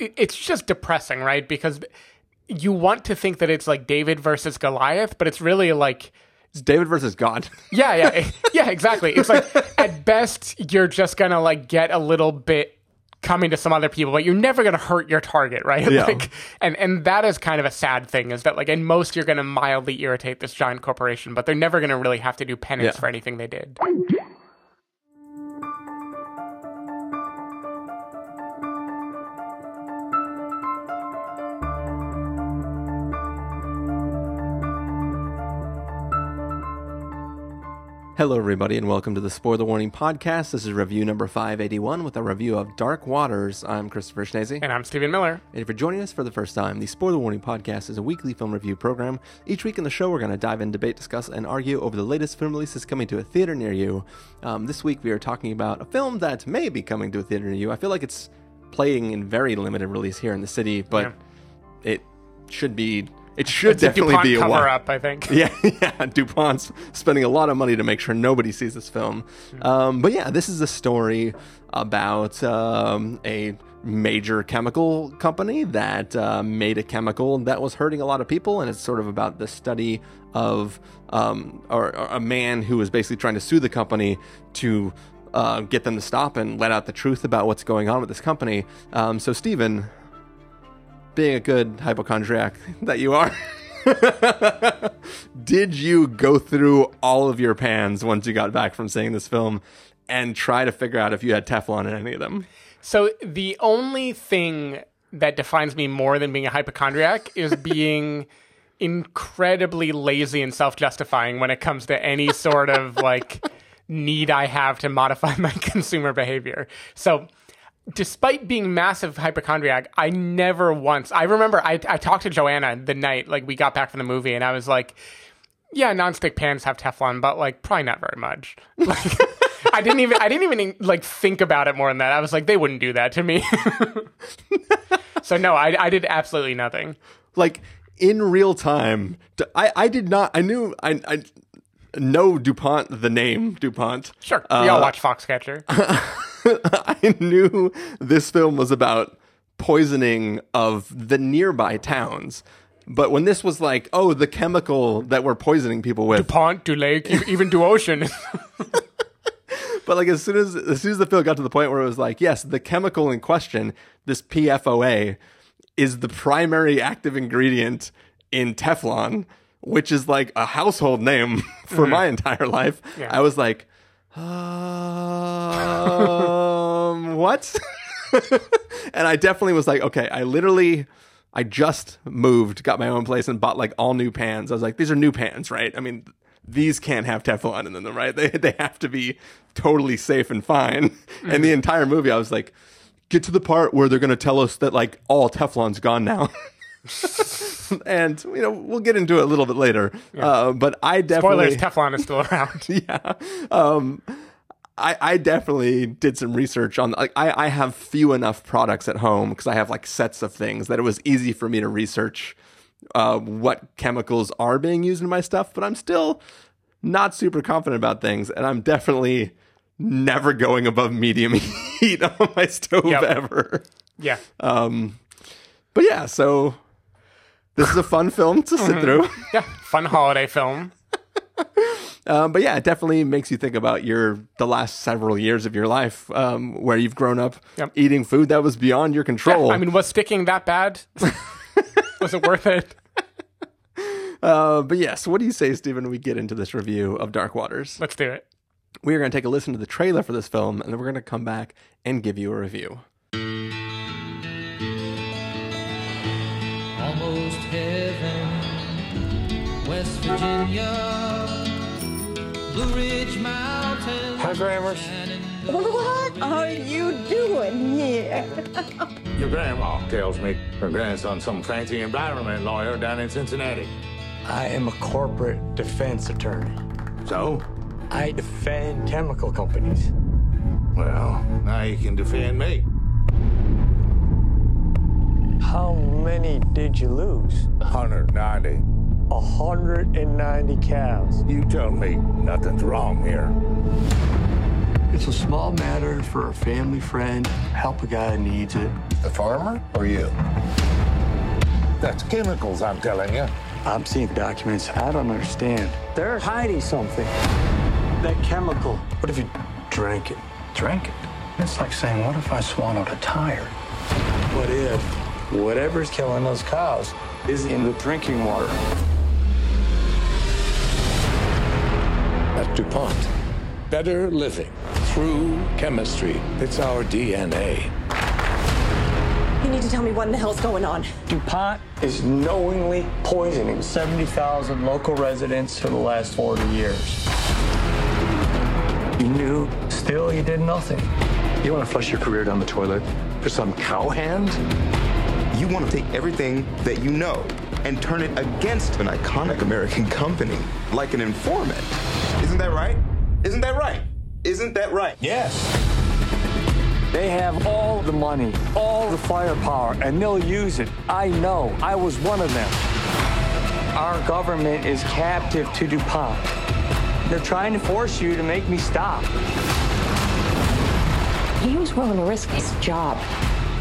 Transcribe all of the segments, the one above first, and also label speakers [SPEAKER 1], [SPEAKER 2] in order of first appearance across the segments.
[SPEAKER 1] it- it's just depressing, right? Because you want to think that it's like David versus Goliath, but it's really like
[SPEAKER 2] It's David versus God.
[SPEAKER 1] yeah, yeah, yeah, exactly. It's like at best you're just gonna like get a little bit coming to some other people, but you're never gonna hurt your target, right?
[SPEAKER 2] Yeah.
[SPEAKER 1] Like, and and that is kind of a sad thing is that like in most you're gonna mildly irritate this giant corporation, but they're never gonna really have to do penance
[SPEAKER 2] Yeah.
[SPEAKER 1] for anything they did.
[SPEAKER 2] Hello, everybody, and welcome to the Spoiler Warning Podcast. This is review number 581 with a review of Dark Waters. I'm Christopher Schnese.
[SPEAKER 1] And I'm Stephen Miller.
[SPEAKER 2] And if you're joining us for the first time, the Spoiler Warning Podcast is a weekly film review program. Each week in the show, we're going to dive in, debate, discuss, and argue over the latest film releases coming to a theater near you. Um, this week, we are talking about a film that may be coming to a theater near you. I feel like it's playing in very limited release here in the city, but it should be. It should
[SPEAKER 1] It's
[SPEAKER 2] definitely
[SPEAKER 1] DuPont
[SPEAKER 2] be a
[SPEAKER 1] cover
[SPEAKER 2] wa-
[SPEAKER 1] up, I think.
[SPEAKER 2] yeah, yeah. DuPont's spending a lot of money to make sure nobody sees this film. Um, but yeah, this is a story about um, a major chemical company that uh, made a chemical that was hurting a lot of people, and it's sort of about the study of um, or, or a man who was basically trying to sue the company to. Uh, get them to stop and let out the truth about what's going on with this company. Um, so, Stephen, being a good hypochondriac that you are, did you go through all of your pans once you got back from seeing this film and try to figure out if you had Teflon in any of them?
[SPEAKER 1] So the only thing that defines me more than being a hypochondriac is being incredibly lazy and self-justifying when it comes to any sort of like need I have to modify my consumer behavior. So despite being massive hypochondriac, I never once I remember I, I talked to Joanna the night like we got back from the movie and I was like, yeah, nonstick pans have Teflon, but like probably not very much. Like I didn't even I didn't even like think about it more than that. I was like, they wouldn't do that to me. so no, I I did absolutely nothing.
[SPEAKER 2] Like in real time, I I did not, I knew, I, I know DuPont, the name DuPont.
[SPEAKER 1] Sure, we uh, all watch Foxcatcher.
[SPEAKER 2] I knew this film was about poisoning of the nearby towns. But when this was like, oh, the chemical that we're poisoning people with,
[SPEAKER 1] Pont, to lake, even to ocean.
[SPEAKER 2] But like as soon as as soon as the film got to the point where it was like, yes, the chemical in question, this PFOA, is the primary active ingredient in Teflon, which is like a household name for mm-hmm. my entire life.
[SPEAKER 1] Yeah.
[SPEAKER 2] I was like, um, what? and I definitely was like, okay, I literally. I just moved, got my own place, and bought like all new pans. I was like, these are new pans, right? I mean, these can't have Teflon in them, right? They they have to be totally safe and fine. And the entire movie, I was like, get to the part where they're going to tell us that like all Teflon's gone now. and you know we'll get into it a little bit later. Uh, but I definitely
[SPEAKER 1] Spoilers: Teflon is still around.
[SPEAKER 2] yeah. Um, I, I definitely did some research on like I, I have few enough products at home because I have like sets of things that it was easy for me to research uh, what chemicals are being used in my stuff, but I'm still not super confident about things, and I'm definitely never going above medium heat on my stove
[SPEAKER 1] Yep.
[SPEAKER 2] ever.
[SPEAKER 1] Yeah,
[SPEAKER 2] Um, but yeah, so this is a fun film to sit through.
[SPEAKER 1] yeah, fun holiday film.
[SPEAKER 2] Um, but yeah, it definitely makes you think about your the last several years of your life, um, where you've grown up
[SPEAKER 1] Yep.
[SPEAKER 2] eating food that was beyond your control.
[SPEAKER 1] I mean, was sticking that bad? was it worth it?
[SPEAKER 2] uh, but yes, what do you say, Stephen? We get into this review of Dark Waters.
[SPEAKER 1] Let's do it.
[SPEAKER 2] We are going to take a listen to the trailer for this film, and then we're going to come back and give you a review.
[SPEAKER 3] West Virginia, Blue Ridge Mountains.
[SPEAKER 4] Hi, Grammars.
[SPEAKER 5] What are you doing here?
[SPEAKER 4] Your grandma tells me her grandson's some fancy environment lawyer down in Cincinnati.
[SPEAKER 6] I am a corporate defense attorney.
[SPEAKER 4] So,
[SPEAKER 6] I defend chemical companies.
[SPEAKER 4] well, now you can defend me.
[SPEAKER 6] How many did you lose?
[SPEAKER 4] 190.
[SPEAKER 6] 190 cows.
[SPEAKER 4] You tell me nothing's wrong here.
[SPEAKER 6] It's a small matter for a family friend. Help a guy who needs it.
[SPEAKER 4] The farmer or you? That's chemicals, I'm telling you.
[SPEAKER 6] I'm seeing documents I don't understand. They're hiding something. That chemical. What if you drank it?
[SPEAKER 7] Drank it. It's like saying, what if I swallowed a tire?
[SPEAKER 6] What if whatever's killing those cows is in the drinking water?
[SPEAKER 4] DuPont. Better living through chemistry. It's our DNA.
[SPEAKER 5] You need to tell me what in the hell's going on.
[SPEAKER 6] DuPont is knowingly poisoning 70,000 local residents for the last 40 years. You knew, still you did nothing.
[SPEAKER 8] You want to flush your career down the toilet for some cowhand?
[SPEAKER 9] You want to take everything that you know and turn it against an iconic American company, like an informant. Isn't that right? Isn't that right? Isn't that right?
[SPEAKER 6] Yes. They have all the money, all the firepower, and they'll use it. I know. I was one of them. Our government is captive to DuPont. They're trying to force you to make me stop.
[SPEAKER 10] He was willing to risk his job,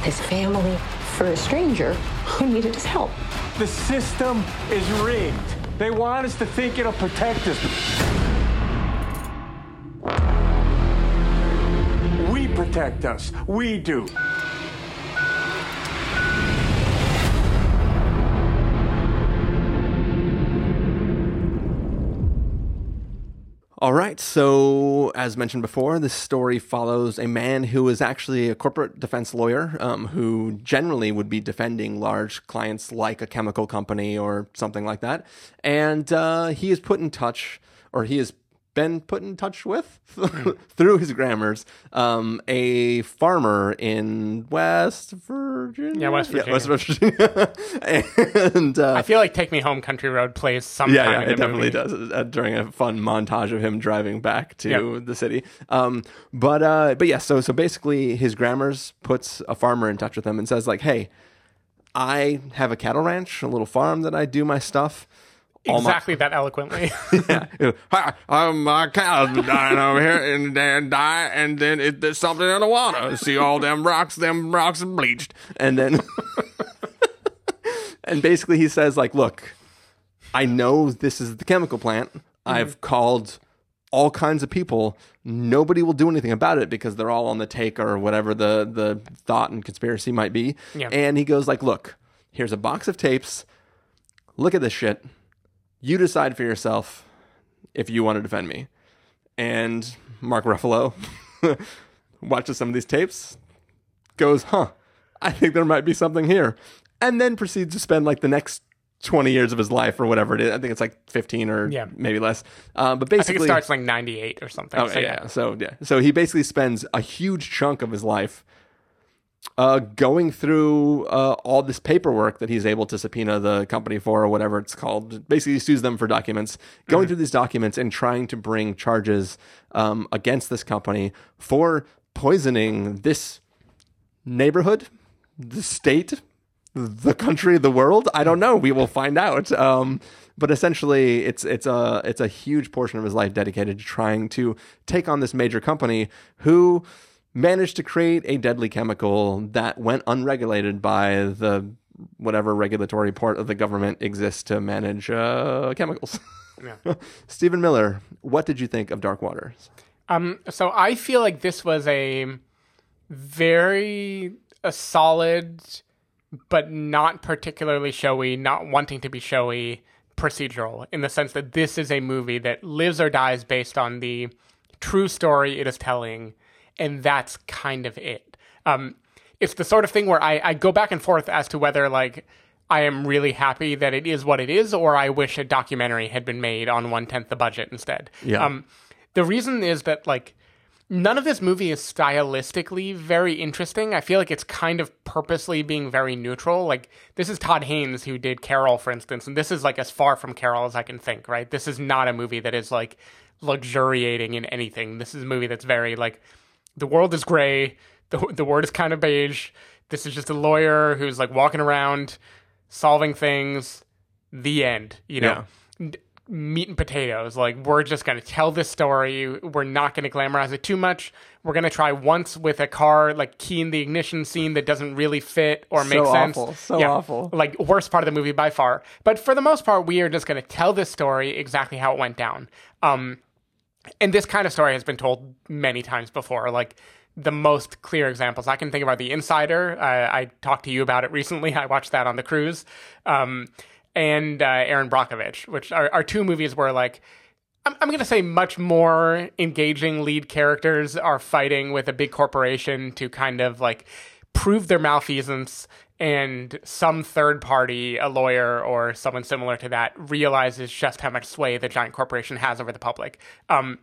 [SPEAKER 10] his family, for a stranger who needed his help.
[SPEAKER 6] The system is rigged. They want us to think it'll protect us. Protect us. We do.
[SPEAKER 2] All right. So, as mentioned before, this story follows a man who is actually a corporate defense lawyer um, who generally would be defending large clients like a chemical company or something like that. And uh, he is put in touch, or he has been put in touch with through his grammars um, a farmer in West Virginia.
[SPEAKER 1] Yeah, West Virginia.
[SPEAKER 2] West Virginia. and uh,
[SPEAKER 1] I feel like "Take Me Home, Country Road" plays sometime.
[SPEAKER 2] yeah, yeah, it definitely
[SPEAKER 1] movie.
[SPEAKER 2] does uh, during a fun montage of him driving back to
[SPEAKER 1] Yep.
[SPEAKER 2] the city. Um, but uh, but yeah, so so basically, his grammars puts a farmer in touch with him and says like, "Hey, I have a cattle ranch, a little farm that I do my stuff." All my-
[SPEAKER 1] Exactly that eloquently.
[SPEAKER 2] yeah. Hi, um, my cow's dying over here and then die, and then it, there's something in the water. See all them rocks, them rocks bleached. And then, and basically he says, like, look, I know this is the chemical plant. I've called all kinds of people. Nobody will do anything about it because they're all on the take or whatever the, the thought and conspiracy might be.
[SPEAKER 1] Yeah.
[SPEAKER 2] And he goes, like, look, here's a box of tapes. Look at this shit you decide for yourself if you want to defend me. And Mark Ruffalo watches some of these tapes, goes, huh, I think there might be something here. And then proceeds to spend like the next 20 years of his life or whatever it is. I think it's like 15 or
[SPEAKER 1] Yeah.
[SPEAKER 2] maybe less. Um, but
[SPEAKER 1] I think
[SPEAKER 2] basically,
[SPEAKER 1] it starts like '98 or something.
[SPEAKER 2] Oh,
[SPEAKER 1] so,
[SPEAKER 2] yeah. So yeah. So he basically spends a huge chunk of his life uh, going through uh, all this paperwork that he's able to subpoena the company for, or whatever it's called. Basically, he sues them for documents, going through these documents and trying to bring charges um, against this company for poisoning this neighborhood, the state, the country, the world. I don't know. We will find out. Um, but essentially, it's it's a it's a huge portion of his life dedicated to trying to take on this major company who managed to create a deadly chemical that went unregulated by the whatever regulatory part of the government exists to manage uh, chemicals. Stephen Miller, what did you think of Dark Waters?
[SPEAKER 1] Um, so I feel like this was a very a solid, but not particularly showy, not wanting to be showy procedural in the sense that this is a movie that lives or dies based on the true story it is telling, and that's kind of it. Um, it's the sort of thing where I, I go back and forth as to whether like I am really happy that it is what it is, or I wish a documentary had been made on one tenth the budget instead.
[SPEAKER 2] Yeah.
[SPEAKER 1] Um, the reason is that like none of this movie is stylistically very interesting. I feel like it's kind of purposely being very neutral. Like this is Todd Haynes who did Carol, for instance, and this is like as far from Carol as I can think. Right? This is not a movie that is like luxuriating in anything. This is a movie that's very like the world is gray, the the word is kind of beige. This is just a lawyer who's like walking around solving things. The end. You know. meat and potatoes. Like we're just going to tell this story. We're not going to glamorize it too much. We're going to try once with a car, like key in the ignition scene that doesn't really fit or make
[SPEAKER 2] So
[SPEAKER 1] sense.
[SPEAKER 2] awful, so awful.
[SPEAKER 1] Like worst part of the movie by far. But for the most part, we are just going to tell this story exactly how it went down. Um, and this kind of story has been told many times before. Like the most clear examples I can think about, The Insider. I talked to you about it recently. I watched that on the cruise. Um, and uh, Erin Brockovich, which are, are two movies where like I'm, I'm going to say much more engaging lead characters are fighting with a big corporation to kind of like prove their malfeasance and some third party, a lawyer or someone similar to that, realizes just how much sway the giant corporation has over the public. Um,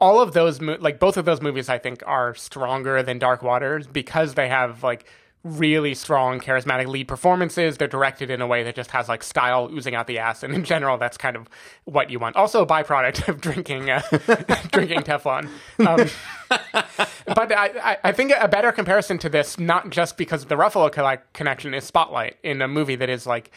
[SPEAKER 1] all of those, mo- like both of those movies, I think are stronger than Dark Waters because they have like really strong, charismatic lead performances. They're directed in a way that just has like style oozing out the ass, and in general, that's kind of what you want. Also, a byproduct of drinking uh, drinking Teflon. Um, but I, I, think a better comparison to this, not just because of the Ruffalo co- connection, is Spotlight in a movie that is like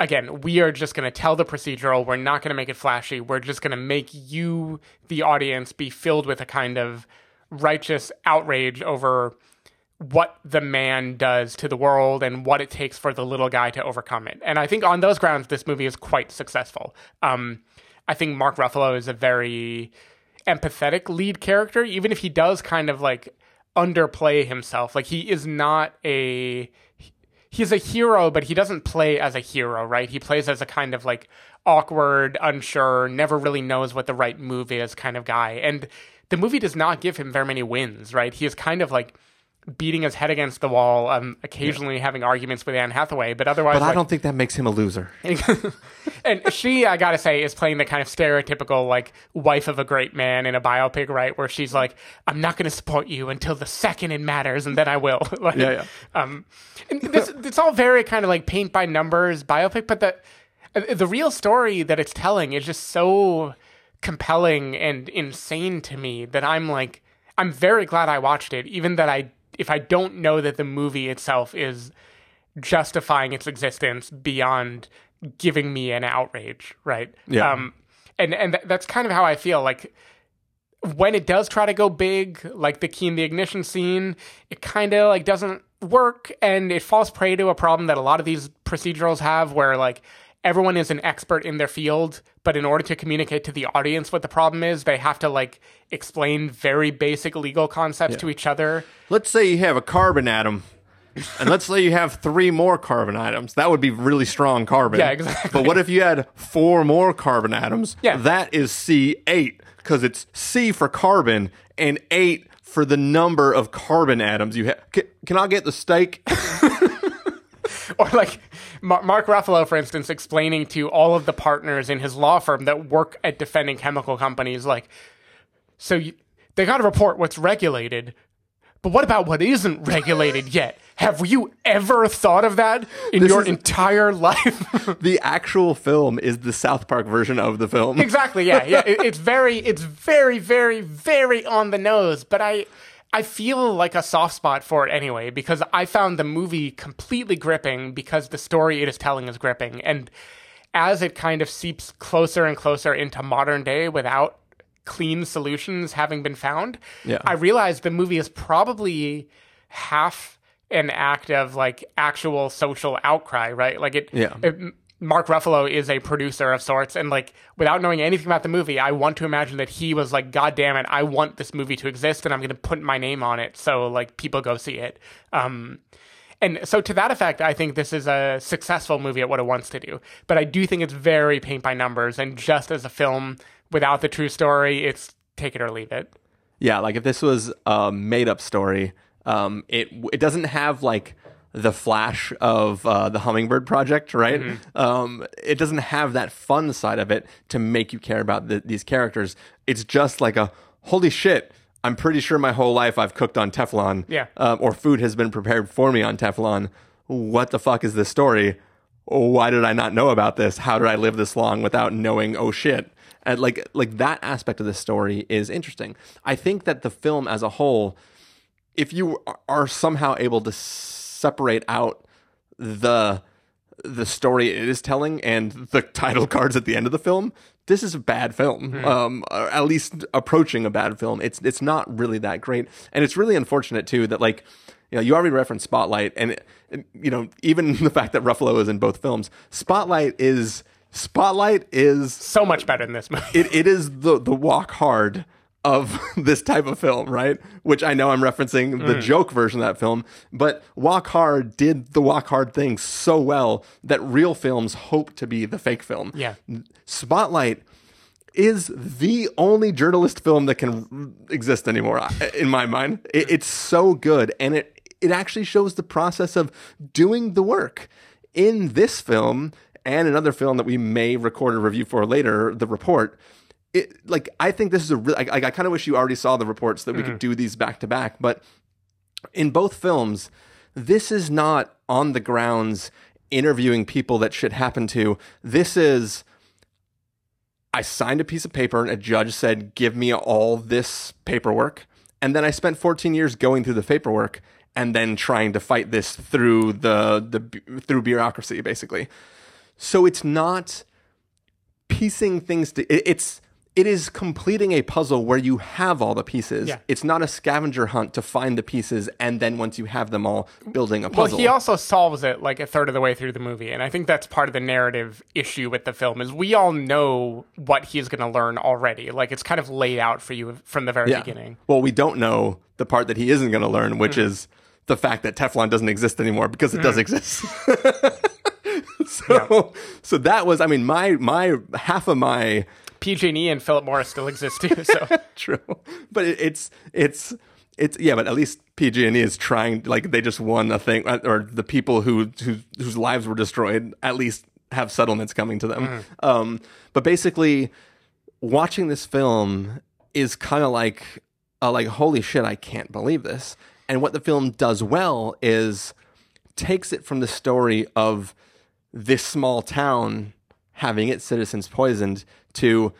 [SPEAKER 1] again, we are just going to tell the procedural. We're not going to make it flashy. We're just going to make you, the audience, be filled with a kind of righteous outrage over what the man does to the world and what it takes for the little guy to overcome it. And I think on those grounds, this movie is quite successful. Um, I think Mark Ruffalo is a very empathetic lead character, even if he does kind of like underplay himself. Like he is not a he's a hero, but he doesn't play as a hero, right? He plays as a kind of like awkward, unsure, never really knows what the right move is kind of guy. And the movie does not give him very many wins, right? He is kind of like beating his head against the wall, um, occasionally having arguments with Anne Hathaway, but otherwise,
[SPEAKER 2] But I
[SPEAKER 1] like-
[SPEAKER 2] don't think that makes him a loser.
[SPEAKER 1] and she, I gotta say, is playing the kind of stereotypical like wife of a great man in a biopic, right? Where she's like, "I'm not gonna support you until the second it matters, and then I will." like,
[SPEAKER 2] Yeah, yeah.
[SPEAKER 1] Um, and this, it's all very kind of like paint by numbers biopic, but the the real story that it's telling is just so compelling and insane to me that I'm like, I'm very glad I watched it, even that I, if I don't know that the movie itself is justifying its existence beyond giving me an outrage, right?
[SPEAKER 2] Yeah.
[SPEAKER 1] Um, and and th- that's kind of how I feel. Like when it does try to go big, like the key in the ignition scene, it kind of like doesn't work, and it falls prey to a problem that a lot of these procedurals have, where like everyone is an expert in their field, but in order to communicate to the audience what the problem is, they have to like explain very basic legal concepts to each other.
[SPEAKER 2] Let's say you have a carbon atom, and let's say you have three more carbon atoms. That would be really strong carbon.
[SPEAKER 1] Yeah, exactly.
[SPEAKER 2] But what if you had four more carbon atoms?
[SPEAKER 1] Yeah.
[SPEAKER 2] That is C8, because it's C for carbon and 8 for the number of carbon atoms you have. Can, can I get the steak?
[SPEAKER 1] or like Mar- Mark Ruffalo, for instance, explaining to all of the partners in his law firm that work at defending chemical companies, like, so you, they got to report what's regulated, but what about what isn't regulated yet? Have you ever thought of that in
[SPEAKER 2] This
[SPEAKER 1] your entire life?
[SPEAKER 2] the actual film is the South Park version of the film.
[SPEAKER 1] exactly. Yeah. Yeah. It, it's very, it's very, very, very on the nose. But I, I feel like a soft spot for it anyway because I found the movie completely gripping because the story it is telling is gripping, and as it kind of seeps closer and closer into modern day without clean solutions having been found,
[SPEAKER 2] Yeah.
[SPEAKER 1] I realized the movie is probably half an act of like actual social outcry, right? Like it,
[SPEAKER 2] Yeah.
[SPEAKER 1] it- Mark Ruffalo is a producer of sorts, and like without knowing anything about the movie, I want to imagine that he was like, "God damn it, I want this movie to exist, and I'm going to put my name on it, so like people go see it." Um, and so to that effect, I think this is a successful movie at what it wants to do. But I do think it's very paint by numbers, and just as a film without the true story, it's take it or leave it.
[SPEAKER 2] Yeah, like if this was a made up story, um, it it doesn't have like the flash of uh, the Hummingbird Project, right? Um, it doesn't have that fun side of it to make you care about the, these characters. It's just like a holy shit. I'm pretty sure my whole life I've cooked on Teflon,
[SPEAKER 1] Yeah.
[SPEAKER 2] um, or food has been prepared for me on Teflon. What the fuck is this story? Why did I not know about this? How did I live this long without knowing? Oh shit! And like like that aspect of the story is interesting. I think that the film as a whole, if you are somehow able to separate out the the story it is telling and the title cards at the end of the film, this is a bad film. Um, at least approaching a bad film. It's it's not really that great, and it's really unfortunate too that like you know you already referenced Spotlight, and it- you know even the fact that Ruffalo is in both films, Spotlight is Spotlight is
[SPEAKER 1] So much better than this movie.
[SPEAKER 2] it, it is the the walk hard of this type of film, right? Which I know I'm referencing the mm. joke version of that film, but Walk Hard did the Walk Hard thing so well that real films hope to be the fake film.
[SPEAKER 1] Yeah.
[SPEAKER 2] Spotlight is the only journalist film that can exist anymore in my mind. It, it's so good and it it actually shows the process of doing the work. In this film and another film that we may record a review for later, The Report, it like I think this is a real I, I kind of wish you already saw the reports that we could mm-hmm. do these back to back, but in both films, this is not on the grounds interviewing people that shit happened to. This is I signed a piece of paper and a judge said, "Give me all this paperwork." And then I spent 14 years going through the paperwork and then trying to fight this through the the through bureaucracy basically. So it's not piecing things to it, it's it is completing a puzzle where you have all the pieces.
[SPEAKER 1] Yeah.
[SPEAKER 2] It's not a scavenger hunt to find the pieces and then once you have them all building a puzzle.
[SPEAKER 1] Well, he also solves it like a third of the way through the movie, and I think that's part of the narrative issue with the film is we all know what he's going to learn already. Like it's kind of laid out for you from the very beginning.
[SPEAKER 2] Well, we don't know the part that he isn't going to learn, which
[SPEAKER 1] Mm-hmm.
[SPEAKER 2] is the fact that Teflon doesn't exist anymore because it does
[SPEAKER 1] Mm.
[SPEAKER 2] exist. so, so that was, I mean, my my half of my
[SPEAKER 1] PG&E E and Philip Morris still exist too. So
[SPEAKER 2] true, but it, it's it's it's yeah, but at least PG&E is trying. Like they just won a thing, uh, or the people who who whose lives were destroyed at least have settlements coming to them. Um, but basically, watching this film is kind of like uh, like holy shit, I can't believe this. And what the film does well is takes it from the story of this small town having its citizens poisoned to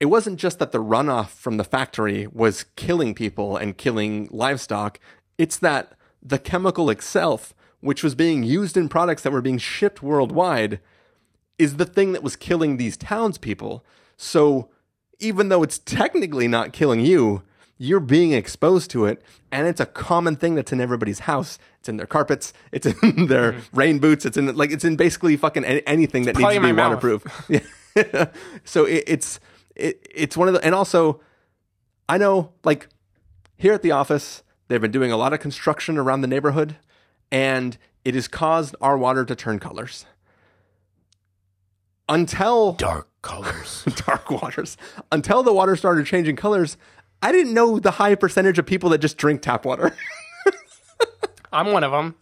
[SPEAKER 2] it wasn't just that the runoff from the factory was killing people and killing livestock. It's that the chemical itself which was being used in products that were being shipped worldwide is the thing that was killing these townspeople. So even though it's technically not killing you you're being exposed to it and it's a common thing that's in everybody's house it's in their carpets it's in their mm-hmm. rain boots it's in like it's in basically fucking any, anything that needs to be
[SPEAKER 1] in my mouth.
[SPEAKER 2] waterproof yeah. so it, it's it, it's one of the and also i know like here at the office they've been doing a lot of construction around the neighborhood and it has caused our water to turn colors until
[SPEAKER 1] dark colors.
[SPEAKER 2] dark waters until the water started changing colors i didn't know the high percentage of people that just drink tap water
[SPEAKER 1] I'm one of them.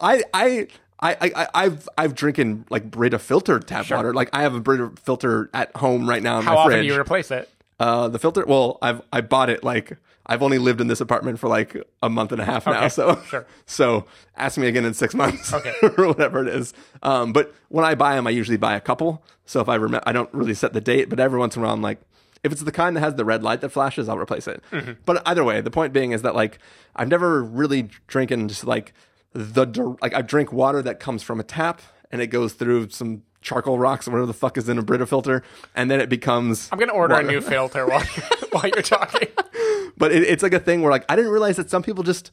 [SPEAKER 2] I I I, I I've I've drinking like Brita filtered tap water. Like I have a Brita filter at home right now in
[SPEAKER 1] How
[SPEAKER 2] my
[SPEAKER 1] often
[SPEAKER 2] fridge.
[SPEAKER 1] do you replace it?
[SPEAKER 2] uh, the filter. Well, I've I bought it like I've only lived in this apartment for like a month and a half now.
[SPEAKER 1] Okay,
[SPEAKER 2] So
[SPEAKER 1] sure.
[SPEAKER 2] so ask me again in six months.
[SPEAKER 1] Okay.
[SPEAKER 2] or whatever it is. Um, but when I buy them, I usually buy a couple. So if I remember, I don't really set the date, but every once in a while, I'm like. If it's the kind that has the red light that flashes, I'll replace it.
[SPEAKER 1] Mm-hmm.
[SPEAKER 2] But either way, the point being is that like I've never really drinking just like the like I drink water that comes from a tap and it goes through some charcoal rocks or whatever the fuck is in a Brita filter, and then it becomes.
[SPEAKER 1] I'm gonna order
[SPEAKER 2] water.
[SPEAKER 1] a new filter while while you're talking.
[SPEAKER 2] But it, it's like a thing where like I didn't realize that some people just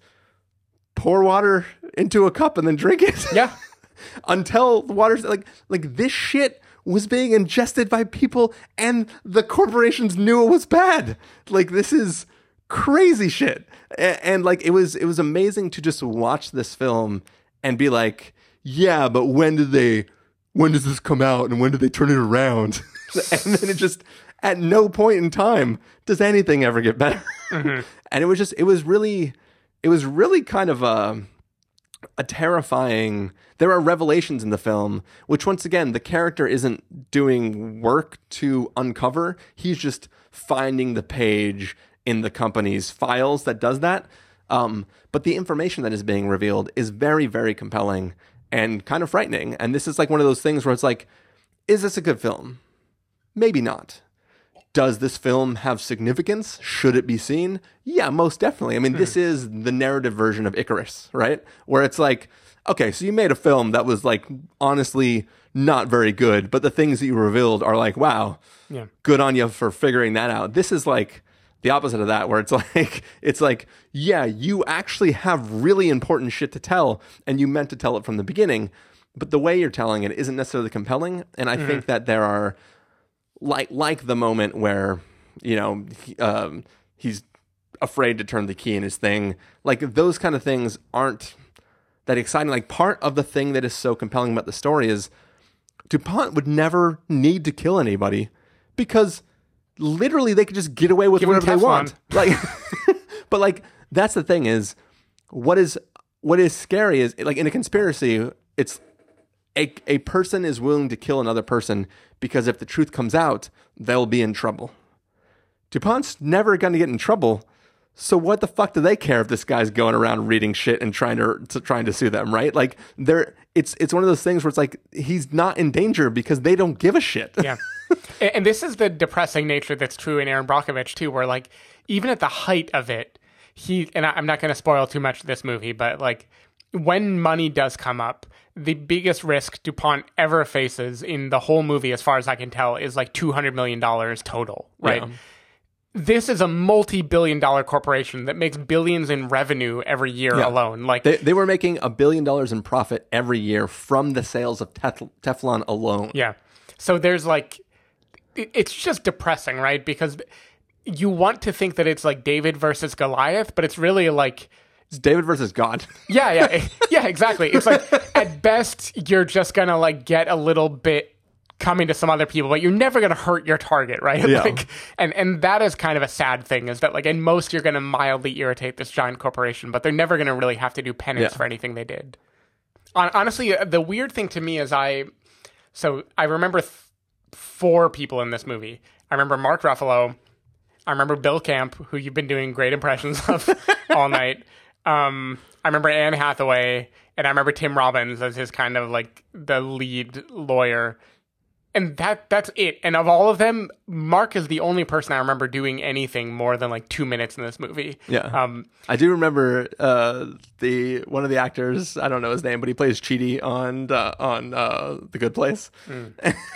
[SPEAKER 2] pour water into a cup and then drink it.
[SPEAKER 1] Yeah.
[SPEAKER 2] Until the water's like like this shit was being ingested by people and the corporations knew it was bad. Like this is crazy shit. And, and like it was it was amazing to just watch this film and be like, yeah, but when did they when does this come out and when did they turn it around? and then it just at no point in time does anything ever get better. Mm-hmm. and it was just it was really it was really kind of a a terrifying there are revelations in the film which once again the character isn't doing work to uncover. He's just finding the page in the company's files that does that. Um, but the information that is being revealed is very very compelling and kind of frightening. And this is like one of those things where it's like is this a good film? Maybe not does this film have significance? Should it be seen? Yeah, most definitely. I mean, this hmm. is the narrative version of Icarus, right? Where it's like, okay, so you made a film that was like honestly not very good, but the things that you revealed are like, wow,
[SPEAKER 1] Yeah.
[SPEAKER 2] good on you for figuring that out. This is like the opposite of that, where it's like, it's like, yeah, you actually have really important shit to tell, and you meant to tell it from the beginning, but the way you're telling it isn't necessarily compelling. And I hmm. think that there are like like the moment where you know he, um, he's afraid to turn the key in his thing. Like those kind of things aren't that exciting. Like part of the thing that is so compelling about the story is DuPont would never need to kill anybody because literally they could just get away with
[SPEAKER 1] Give
[SPEAKER 2] whatever they want. Like but like that's the thing is what is what is scary is like in a conspiracy it's a, a person is willing to kill another person because if the truth comes out, they'll be in trouble. DuPont's never going to get in trouble. So what the fuck do they care if this guy's going around reading shit and trying to, to trying to sue them, right? Like they're it's it's one of those things where it's like he's not in danger because they don't give a shit.
[SPEAKER 1] Yeah. and, this is the depressing nature that's true in Erin Brockovich too, where like even at the height of it, he and I, I'm not going to spoil too much of this movie, but like when money does come up, the biggest risk DuPont ever faces in the whole movie, as far as I can tell, is like two hundred million dollars total. Right.
[SPEAKER 2] Yeah.
[SPEAKER 1] This is a multi-billion dollar corporation that makes billions in revenue every year
[SPEAKER 2] Yeah.
[SPEAKER 1] alone. Like
[SPEAKER 2] They, they were making a billion dollars in profit every year from the sales of Tef- Teflon alone.
[SPEAKER 1] Yeah. So there's like, it- it's just depressing, right? Because you want to think that it's like David versus Goliath, but it's really like,
[SPEAKER 2] It's David versus God.
[SPEAKER 1] yeah, yeah, yeah, exactly. It's like at best you're just gonna like get a little bit coming to some other people, but you're never gonna hurt your target, right?
[SPEAKER 2] Yeah.
[SPEAKER 1] Like, and and that is kind of a sad thing is that like in most you're gonna mildly irritate this giant corporation, but they're never gonna really have to do penance
[SPEAKER 2] Yeah.
[SPEAKER 1] for anything they did. Hon- Honestly, uh, the weird thing to me is I, so I remember th- four people in this movie. I remember Mark Ruffalo. I remember Bill Camp, who you've been doing great impressions of all night. Um, I remember Anne Hathaway, and I remember Tim Robbins as his kind of like the lead lawyer. And that that's it. And of all of them, Mark is the only person I remember doing anything more than like two minutes in this movie.
[SPEAKER 2] Yeah.
[SPEAKER 1] Um,
[SPEAKER 2] I do remember uh, the one of the actors. I don't know his name, but he plays Chidi on uh, on uh, The Good Place.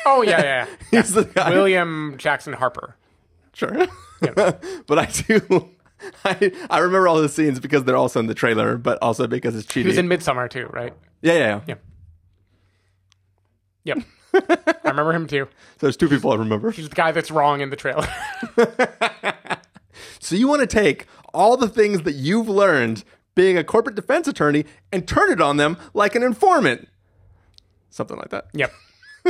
[SPEAKER 1] oh yeah, yeah. yeah.
[SPEAKER 2] He's the guy.
[SPEAKER 1] William Jackson Harper.
[SPEAKER 2] Sure. but I do. I, I remember all the scenes because they're also in the trailer, but also because it's cheating.
[SPEAKER 1] He was in Midsommar too, right?
[SPEAKER 2] yeah, yeah, yeah.
[SPEAKER 1] Yeah. Yep. I remember him too.
[SPEAKER 2] So there's two people I remember.
[SPEAKER 1] He's the guy that's wrong in the trailer.
[SPEAKER 2] So you want to take all the things that you've learned being a corporate defense attorney and turn it on them like an informant. Something like that.
[SPEAKER 1] yep.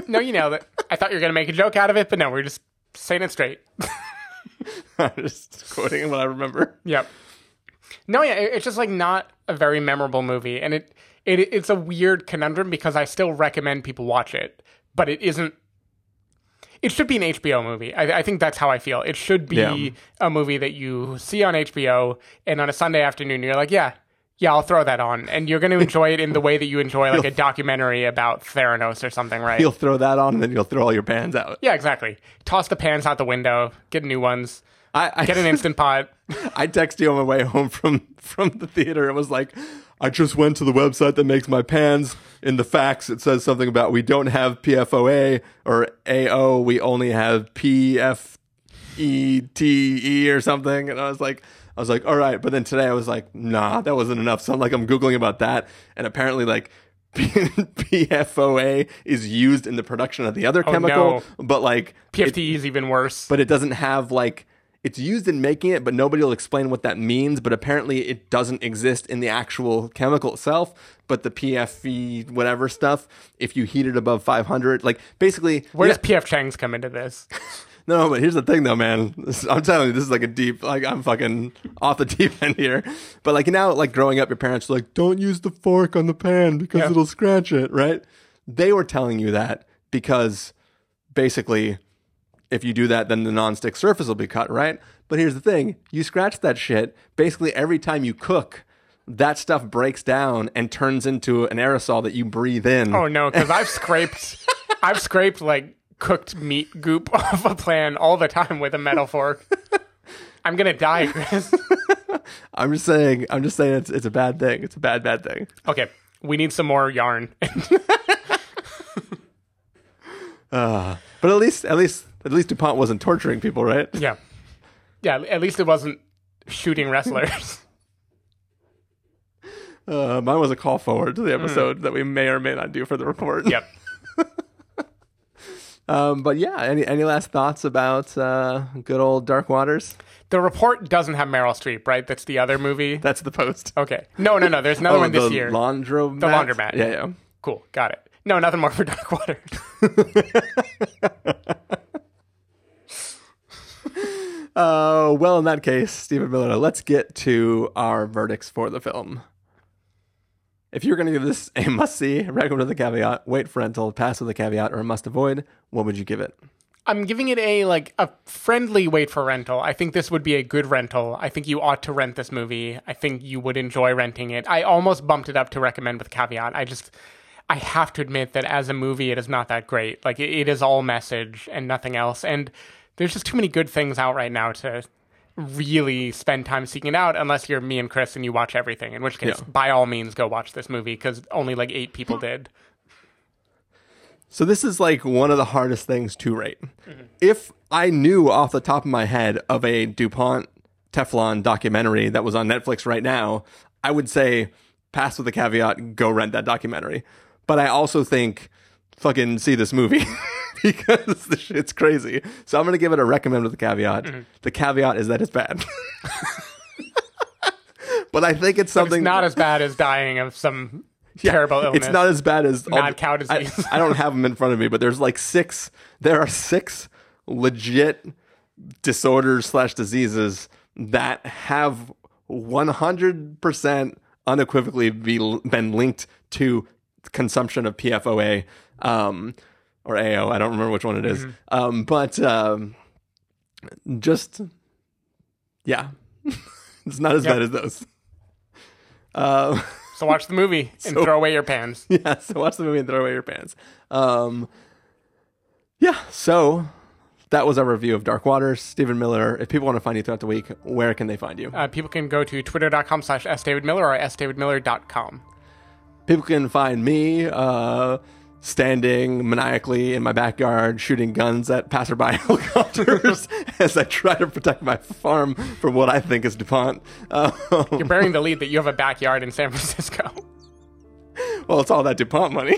[SPEAKER 1] No, you nailed it. I thought you were gonna make a joke out of it, but no, we're just saying it straight.
[SPEAKER 2] I'm just quoting what I remember.
[SPEAKER 1] Yep. No, yeah, it's just like not a very memorable movie, and it, it it's a weird conundrum because I still recommend people watch it, but it isn't. It should be an HBO movie. I, I think that's how I feel. It should be
[SPEAKER 2] Yeah.
[SPEAKER 1] a movie that you see on HBO, and on a Sunday afternoon, you're like, yeah, yeah, I'll throw that on, and you're going to enjoy it in the way that you enjoy like a documentary about Theranos or something, right?
[SPEAKER 2] You'll throw that on and then you'll throw all your pans out.
[SPEAKER 1] yeah, exactly. Toss the pans out the window, get new ones,
[SPEAKER 2] I, I
[SPEAKER 1] get an instant pot.
[SPEAKER 2] I texted you on my way home from from the theater. It was like, I just went to the website that makes my pans. In the facts, it says something about we don't have PFOA or AO. We only have PFETE or something. And I was like, I was like, all right. But then today I was like, nah, that wasn't enough. So I'm like, I'm googling about that, and apparently like. PFOA is used in the production of the other oh, chemical, but like it-
[SPEAKER 1] PFT is even worse.
[SPEAKER 2] but it doesn't have like it's used in making it, but nobody will explain what that means. But apparently, it doesn't exist in the actual chemical itself. But the PFE whatever stuff, if you heat it above 500, like basically,
[SPEAKER 1] Where
[SPEAKER 2] yeah-
[SPEAKER 1] does PF Chang's come into this?
[SPEAKER 2] no, but here's the thing though, man. This- I'm telling you, this is like a deep, like I'm fucking off the deep end here. But like now, like growing up, your parents were like, don't use the fork on the pan because
[SPEAKER 1] Yeah.
[SPEAKER 2] it'll scratch it, right? They were telling you that because basically, if you do that, then the nonstick surface will be cut, right? But here's the thing: you scratch that shit. Basically, every time you cook, that stuff breaks down and turns into an aerosol that you breathe in.
[SPEAKER 1] Oh no, because I've scraped, I've scraped like cooked meat goop off a plan all the time with a metal fork. I'm gonna die, Chris.
[SPEAKER 2] I'm just saying. I'm just saying it's it's a bad thing. It's a bad bad thing.
[SPEAKER 1] okay, we need some more yarn.
[SPEAKER 2] Uh, but at least, at least, at least DuPont wasn't torturing people, right?
[SPEAKER 1] yeah, yeah. At least it wasn't shooting wrestlers.
[SPEAKER 2] Uh, mine was a call forward to the episode that we may or may not do for the report.
[SPEAKER 1] yep.
[SPEAKER 2] Um, but yeah, any any last thoughts about uh, good old Dark Waters?
[SPEAKER 1] The report doesn't have Meryl Streep, right? That's the other movie.
[SPEAKER 2] That's the post.
[SPEAKER 1] Okay. No, no, no. There's another
[SPEAKER 2] Oh,
[SPEAKER 1] one this
[SPEAKER 2] the
[SPEAKER 1] year.
[SPEAKER 2] Laundromat.
[SPEAKER 1] The laundromat.
[SPEAKER 2] Yeah, yeah.
[SPEAKER 1] Cool. Got it. No, nothing more for Dark Water.
[SPEAKER 2] Uh, well, in that case, Stephen Miller, let's get to our verdicts for the film. If you're going to give this a must see, recommend with a caveat, wait for rental, pass with a caveat, or a must avoid, what would you give it?
[SPEAKER 1] I'm giving it a like a friendly wait for rental. I think this would be a good rental. I think you ought to rent this movie. I think you would enjoy renting it. I almost bumped it up to recommend with caveat. I just I have to admit that as a movie it is not that great. Like it is all message and nothing else. And there's just too many good things out right now to really spend time seeking it out unless you're me and Chris and you watch everything. In which case,
[SPEAKER 2] Yeah.
[SPEAKER 1] by all means go watch this movie because only like 8 people hmm. did.
[SPEAKER 2] So this is like one of the hardest things to rate. Mm-hmm. If I knew off the top of my head of a DuPont Teflon documentary that was on Netflix right now, I would say pass with the caveat, go rent that documentary. But I also think fucking see this movie because the shit's crazy. So I'm going to give it a recommend with the caveat. The caveat is that it's bad. but I think it's something
[SPEAKER 1] it's not as bad as dying of some terrible illness.
[SPEAKER 2] it's not as bad as
[SPEAKER 1] Mad
[SPEAKER 2] the-
[SPEAKER 1] cow
[SPEAKER 2] I- I, don't have them in front of me, but there's like six. There are six legit disorders slash diseases that have 100 percent unequivocally be, been linked to consumption of PFOA um, or AO. I don't remember which one it is. Um, but um, just yeah, it's not as
[SPEAKER 1] Yep.
[SPEAKER 2] bad as those. Uh,
[SPEAKER 1] So watch the movie and
[SPEAKER 2] So-
[SPEAKER 1] throw away your pans.
[SPEAKER 2] yeah, so watch the movie and throw away your pants. Um, yeah, so that was our review of Dark Waters. Stephen Miller, if people want to find you throughout the week, where can they find you?
[SPEAKER 1] Uh, people can go to twitter.com slash sdavidmiller or sdavidmiller.com.
[SPEAKER 2] People can find me uh, standing maniacally in my backyard shooting guns at passerby helicopters as I try to protect my farm from what I think is DuPont. Um,
[SPEAKER 1] You're bearing the lead that you have a backyard in San Francisco.
[SPEAKER 2] well, it's all that DuPont money.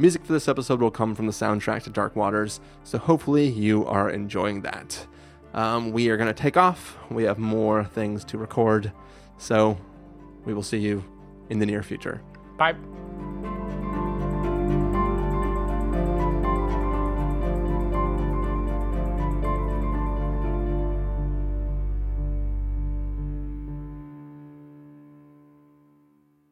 [SPEAKER 2] Music for this episode will come from the soundtrack to Dark Waters, so hopefully you are enjoying that. Um, we are going to take off. We have more things to record, so we will see you in the near future.
[SPEAKER 1] Bye.